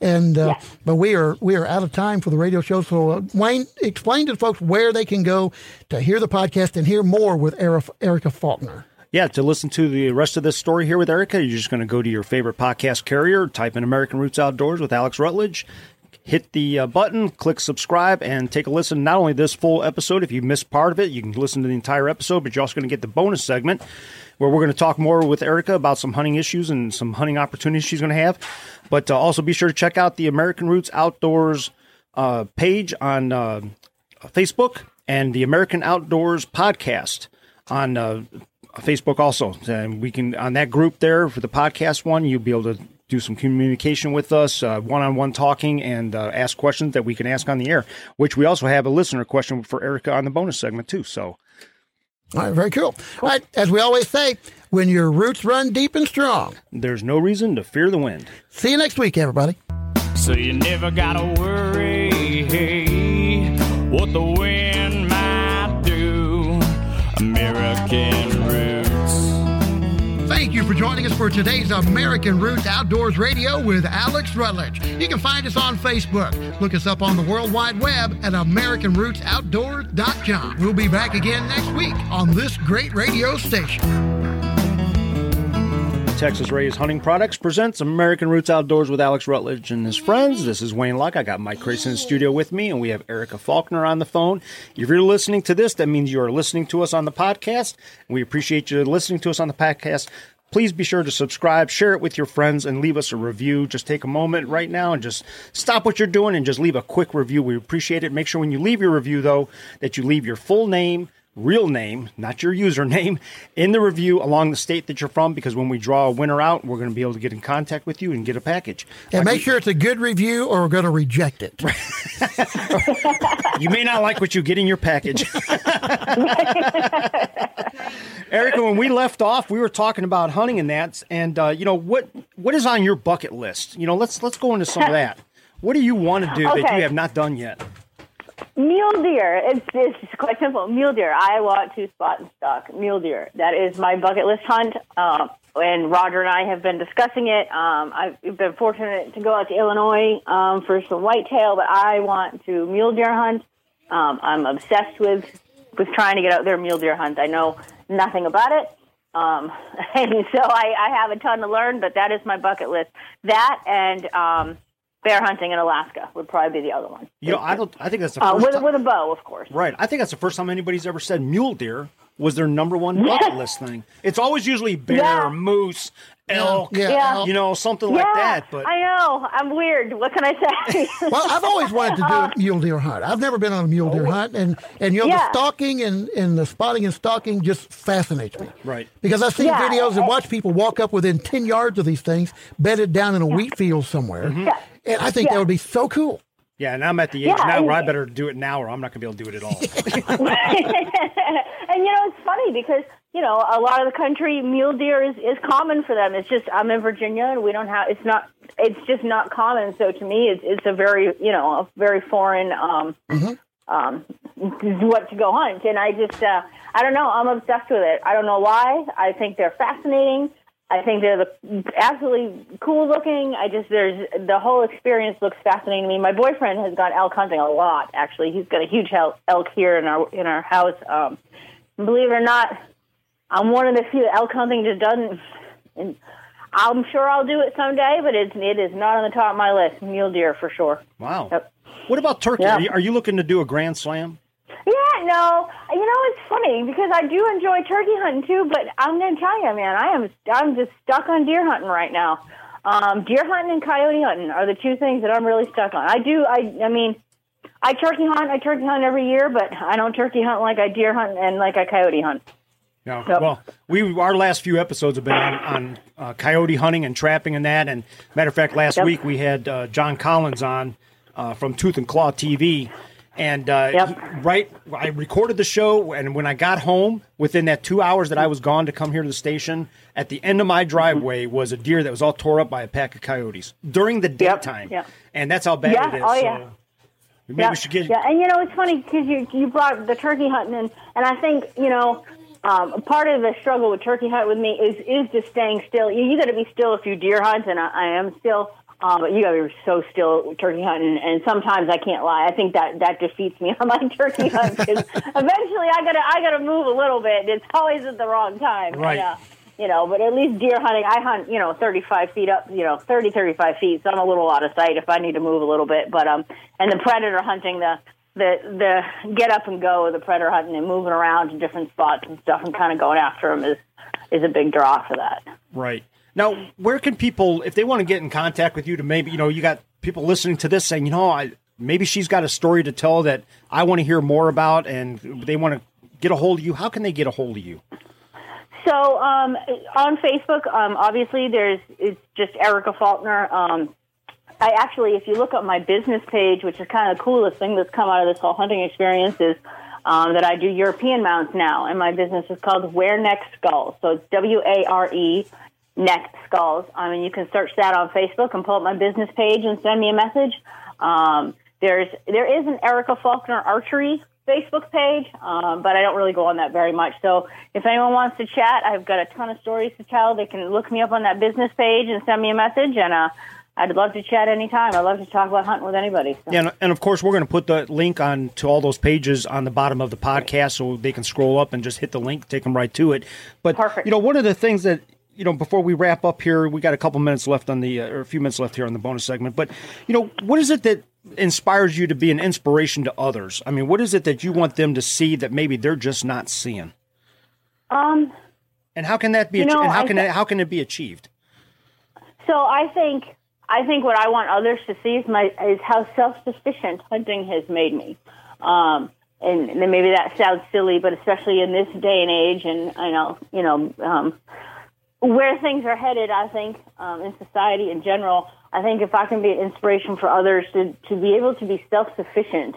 And uh, Yes. but we are we are out of time for the radio show. So uh, Wayne, explain to the folks where they can go to hear the podcast and hear more with Erica Faulkner. Yeah, to listen to the rest of this story here with Erica, you're just going to go to your favorite podcast carrier, type in American Roots Outdoors with Alex Rutledge, hit the uh, button, click subscribe, and take a listen. Not only this full episode, if you missed part of it, you can listen to the entire episode, but you're also going to get the bonus segment where we're going to talk more with Erica about some hunting issues and some hunting opportunities she's going to have. But uh, also be sure to check out the American Roots Outdoors uh, page on uh, Facebook and the American Outdoors podcast on uh, Facebook also. And we can on that group there for the podcast one, you'll be able to do some communication with us, uh, one-on-one talking, and uh, ask questions that we can ask on the air. Which we also have a listener question for Erica on the bonus segment too. So All right, very cool. All right, as we always say, when your roots run deep and strong. there's no reason to fear the wind. See you next week, everybody. So you never gotta worry what the wind you for joining us for today's American Roots Outdoors Radio with Alex Rutledge. You can find us on Facebook. Look us up on the World Wide Web at AmericanRootsOutdoors.com. We'll be back again next week on this great radio station. Texas Raised Hunting Products presents American Roots Outdoors with Alex Rutledge and his friends. This is Wayne Luck. I got Mike Grayson in the studio with me, and we have Erica Faulkner on the phone. If you're listening to this, that means you are listening to us on the podcast. We appreciate you listening to us on the podcast. Please be sure to subscribe, share it with your friends, and leave us a review. Just take a moment right now and just stop what you're doing and just leave a quick review. We appreciate it. Make sure when you leave your review, though, that you leave your full name, real name, not your username, in the review along the state that you're from because when we draw a winner out, we're going to be able to get in contact with you and get a package. And Like make sure it's a good review or we're going to reject it. You may not like what you get in your package. Erica, when we left off, we were talking about hunting and that, and uh, you know what what is on your bucket list? You know, let's let's go into some of that. What do you want to do that you have not done yet? Mule deer. It's, it's quite simple. Mule deer. I want to spot and stalk mule deer. That is my bucket list hunt. Um, and Roger and I have been discussing it. Um, I've been fortunate to go out to Illinois um, for some whitetail, but I want to mule deer hunt. Um, I'm obsessed with with trying to get out there mule deer hunt. I know nothing about it. Um, and so I, I have a ton to learn, but that is my bucket list. That and um, bear hunting in Alaska would probably be the other one. You know, I don't. I think that's the Uh, with, time, with a bow, of course. right. I think that's the first time anybody's ever said mule deer was their number one bucket list thing. It's always usually bear, Yeah. moose, elk, Yeah, Yeah. you know, something like that. But I know. I'm weird. What can I say? Well, I've always wanted to do a mule deer hunt. I've never been on a mule deer hunt, and and you know Yeah. the stalking and, and the spotting and stalking just fascinates me. Right. Because I've seen Yeah. videos and watch people walk up within ten yards of these things, bedded down in a wheat field somewhere, Yeah. And I think that would be so cool. yeah, and I'm at the age Yeah, now where I better do it now, or I'm not going to be able to do it at all. and you know, it's funny because you know a lot of the country mule deer is is common for them. It's just I'm in Virginia and we don't have. It's not. It's just not common. So to me, it's it's a very you know a very foreign um um what to go hunt. And I just uh, I don't know. I'm obsessed with it. I don't know why. I think they're fascinating. I think they're the, absolutely cool looking. I just there's the whole experience looks fascinating to me. My boyfriend has gone elk hunting a lot. Actually, he's got a huge elk, here in our in our house. Um, believe it or not, I'm one of the few elk hunting just doesn't. And I'm sure I'll do it someday, but it's it is not on the top of my list. Mule deer for sure. Wow. Yep. What about turkey? Yeah. Are, you, are you looking to do a grand slam? Yeah, no, you know it's funny because I do enjoy turkey hunting too, but I'm gonna tell you, man, I am I'm just stuck on deer hunting right now. Um, deer hunting and coyote hunting are the two things that I'm really stuck on. I do, I, I mean, I turkey hunt, I turkey hunt every year, but I don't turkey hunt like I deer hunt and like I coyote hunt. No. Yep. Well, we our last few episodes have been on, on uh, coyote hunting and trapping and that. And matter of fact, last Yep. week we had uh, John Collins on uh, from Tooth and Claw TV. And uh, Yep. right, I recorded the show, and when I got home, within that two hours that I was gone to come here to the station, at the end of my driveway was a deer that was all tore up by a pack of coyotes during the daytime, yep. and that's how bad Yeah, it is. oh, so yeah. maybe yeah, we should get yeah, and you know it's funny because you you brought the turkey hunting, and and I think you know um, part of the struggle with turkey hunt with me is is just staying still. You, you got to be still if you deer hunt, and I, I am still. Um, but you got to be so still turkey hunting, and sometimes I can't lie. I think that that defeats me on my turkey hunt because eventually I gotta I gotta move a little bit. It's always at the wrong time. Right. And, uh, you know, but at least deer hunting, I hunt, you know, 35 feet up, you know, 30, 35 feet. So I'm a little out of sight if I need to move a little bit. But, um, and the predator hunting, the, the, the get up and go the predator hunting and moving around to different spots and stuff and kind of going after them is, is a big draw for that. Right. Now, where can people, if they want to get in contact with you to maybe, you know, you got people listening to this saying, you know, I maybe she's got a story to tell that I want to hear more about and they want to get a hold of you. How can they get a hold of you? So um, on Facebook, um, obviously there's it's just Erica Faulkner. Um, I actually, if you look up my business page, which is kind of the coolest thing that's come out of this whole hunting experience, is um, that I do European mounts now, and my business is called Ware Neck Skulls. So it's W A R E Neck Skulls. I mean, you can search that on Facebook and pull up my business page and send me a message. Um, there's there is an Erica Faulkner Archery Facebook page, um, but I don't really go on that very much. So if anyone wants to chat, I've got a ton of stories to tell. They can look me up on that business page and send me a message, and uh, I'd love to chat anytime. I love to talk about hunting with anybody. So. Yeah, and, and of course, we're going to put the link on to all those pages on the bottom of the podcast so they can scroll up and just hit the link, take them right to it. But, Perfect. you know, one of the things that, you know, before we wrap up here, we got a couple minutes left on the, uh, or a few minutes left here on the bonus segment. But, you know, what is it that inspires you to be an inspiration to others? I mean, what is it that you want them to see that maybe they're just not seeing? Um, And how can that be? You know, and how I can it, how can it be achieved? So I think I think what I want others to see is my is how self sufficient hunting has made me. Um, and, and then maybe that sounds silly, but especially in this day and age, and I know you know um, where things are headed. I think um, in society in general, I think if I can be an inspiration for others to to be able to be self sufficient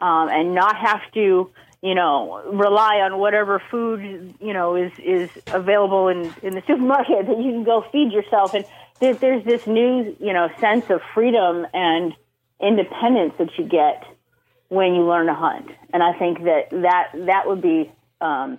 um, and not have to you know rely on whatever food you know is is available in in the supermarket that you can go feed yourself and there, there's this new you know sense of freedom and independence that you get when you learn to hunt and i think that that that would be um,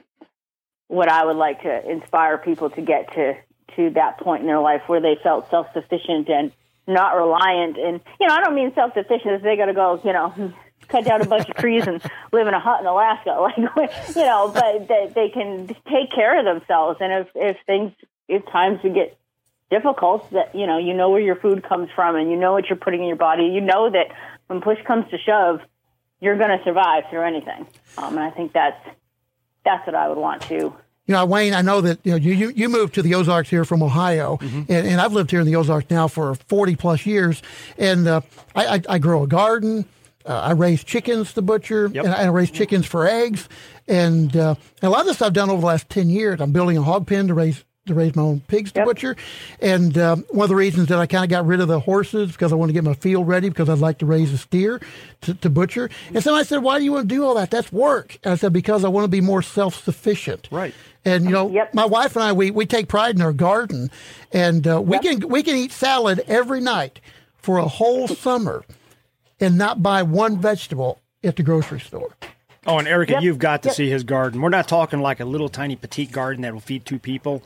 what i would like to inspire people to get to to that point in their life where they felt self-sufficient and not reliant. And you know i don't mean self-sufficient as they got to go you know cut down a bunch of trees and live in a hut in alaska. Like you know but they, they can take care of themselves. And if if things if times get difficult that you know you know where your food comes from and you know what you're putting in your body. You know that when push comes to shove you're going to survive through anything. Um, and i think that's that's what i would want to You know, Wayne, I know that you know you you, you moved to the Ozarks here from Ohio, and, and I've lived here in the Ozarks now for forty plus years, and uh, I, I, I grow a garden. Uh, I raise chickens to butcher, Yep. and I raise chickens for eggs, and, uh, and a lot of this I've done over the last ten years. I'm building a hog pen to raise to raise my own pigs to Yep. butcher, and um, one of the reasons that I kind of got rid of the horses because I want to get my field ready because I'd like to raise a steer to, to butcher. And somebody said, "Why do you want to do all that? That's work." And I said, "Because I want to be more self sufficient." Right. And you know, Yep. my wife and I we, we take pride in our garden, and uh, we Yep. can we can eat salad every night for a whole summer, and not buy one vegetable at the grocery store. Oh, and Erica, Yep. you've got to Yep. see his garden. We're not talking like a little tiny petite garden that will feed two people.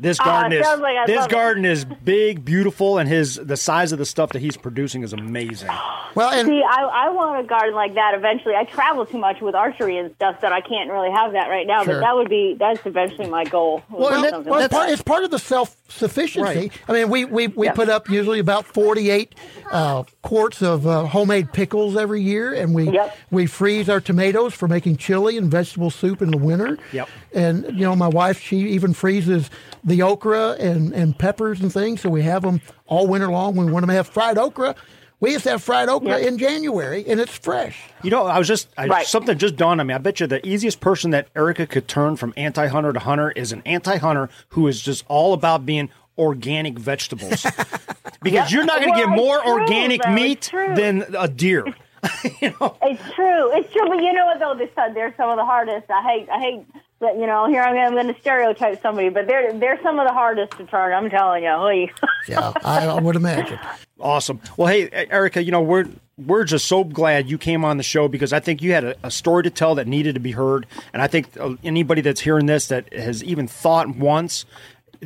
This Ah, garden it is sounds like this garden is big, beautiful, and his the size of the stuff that he's producing is amazing. Well, and See, I, I want a garden like that eventually. I travel too much with archery and stuff that I can't really have that right now. Sure. But that would be that's eventually my goal. Well, and that, well, like it's, part, it's part of the self sufficiency. Right. I mean, we we, we Yep. put up usually about forty eight uh, quarts of uh, homemade pickles every year, and we Yep. we freeze our tomatoes for making chili and vegetable soup in the winter. Yep. And you know, my wife she even freezes the okra and and peppers and things, so we have them all winter long. When we want to have fried okra. We used to have fried okra Yep. in January, and it's fresh. You know, I was just I, Right. something just dawned on me. I bet you the easiest person that Erica could turn from anti-hunter to hunter is an anti-hunter who is just all about being organic vegetables. because you're not going to Well, get more it's true, organic though. Meat than a deer. you know, It's true. It's true. But you know what though? This they're some of the hardest. I hate. I hate that. You know, here I'm, I'm going to stereotype somebody, but they're they're some of the hardest to turn. I'm telling you. Oy. Yeah, I, I would imagine. Awesome. Well, hey, Erica, you know we're we're just so glad you came on the show because I think you had a, a story to tell that needed to be heard, and I think uh, anybody that's hearing this that has even thought once,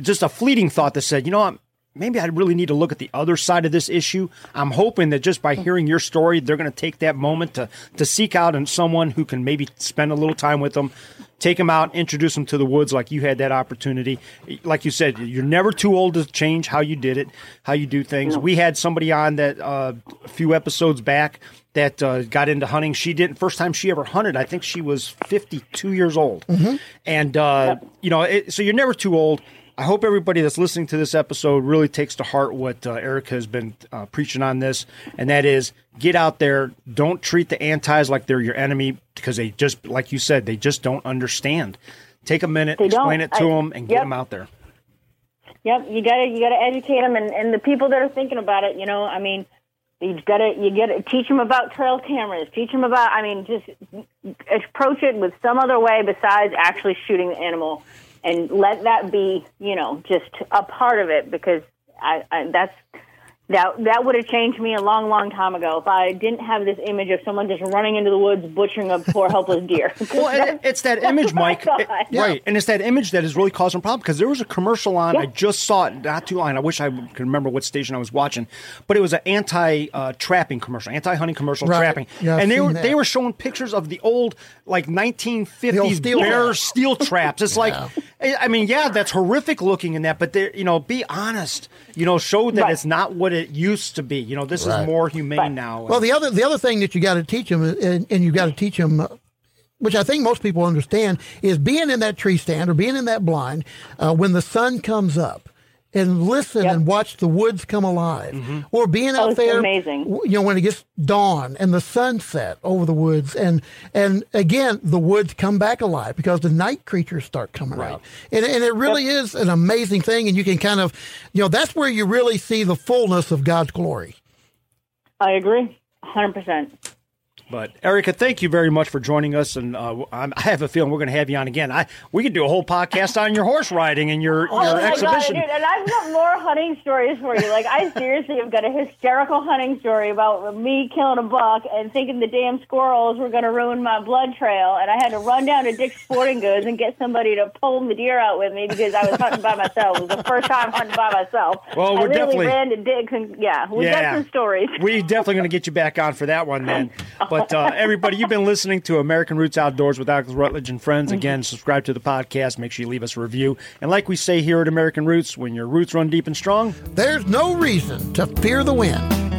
just a fleeting thought that said, you know what. Maybe I really need to look at the other side of this issue. I'm hoping that just by hearing your story, they're going to take that moment to to seek out and someone who can maybe spend a little time with them, take them out, introduce them to the woods like you had that opportunity. Like you said, you're never too old to change how you did it, how you do things. We had somebody on that uh, a few episodes back that uh, got into hunting. She didn't first time she ever hunted. I think she was 52 years old, and uh, you know, it, so you're never too old. I hope everybody that's listening to this episode really takes to heart what uh, Erica has been uh, preaching on this, and that is get out there. Don't treat the antis like they're your enemy because they just, like you said, they just don't understand. Take a minute, They don't. explain it to I- them, and get them out there. Yep, you gotta you gotta educate them, and, and the people that are thinking about it. You know, I mean, you gotta you gotta teach them about trail cameras. Teach them about. I mean, just approach it with some other way besides actually shooting the animal, and let that be you know just a part of it because I, I that's. That that would have changed me a long, long time ago if I didn't have this image of someone just running into the woods butchering a poor helpless deer. Well, it, it's that image, Mike. God. It- Right, and it's that image that is really causing a problem because there was a commercial on. I just saw it not too long. I wish I could remember what station I was watching, but it was an anti-trapping uh, commercial, anti-hunting commercial, Right. trapping, Yeah, I've and they were that. they were showing pictures of the old like 1950s steel bear traps. steel traps. It's like, I I mean, yeah, that's horrific looking in that, but they, you know, be honest. You know, show that Right. it's not what it used to be. You know, this Right. is more humane Right. now. Well, the other the other thing that you got to teach them, and, and you got to teach them which I think most people understand, is being in that tree stand or being in that blind uh, when the sun comes up and listen Yep. and watch the woods come alive, mm-hmm. or being Oh, out it's there, amazing. you know, when it gets dawn and the sunset over the woods, and and again the woods come back alive because the night creatures start coming out, and and it really is an amazing thing, and you can kind of, you know, that's where you really see the fullness of God's glory. I agree, hundred percent. But Erica, thank you very much for joining us, and uh, I'm, I have a feeling we're going to have you on again. I we could do a whole podcast on your horse riding and your Oh your exhibition. god, dude! And I've got more hunting stories for you. Like I seriously have got a hysterical hunting story about me killing a buck and thinking the damn squirrels were going to ruin my blood trail, and I had to run down to Dick's Sporting Goods and get somebody to pull the deer out with me because I was hunting by myself. It was the first time hunting by myself. Well, we're definitely- ran to Dick's and yeah, we got some stories. We're definitely going to get you back on for that one, then. But uh, everybody, you've been listening to American Roots Outdoors with Alex Rutledge and friends. Again, subscribe to the podcast. Make sure you leave us a review. And like we say here at American Roots, when your roots run deep and strong, There's no reason to fear the wind.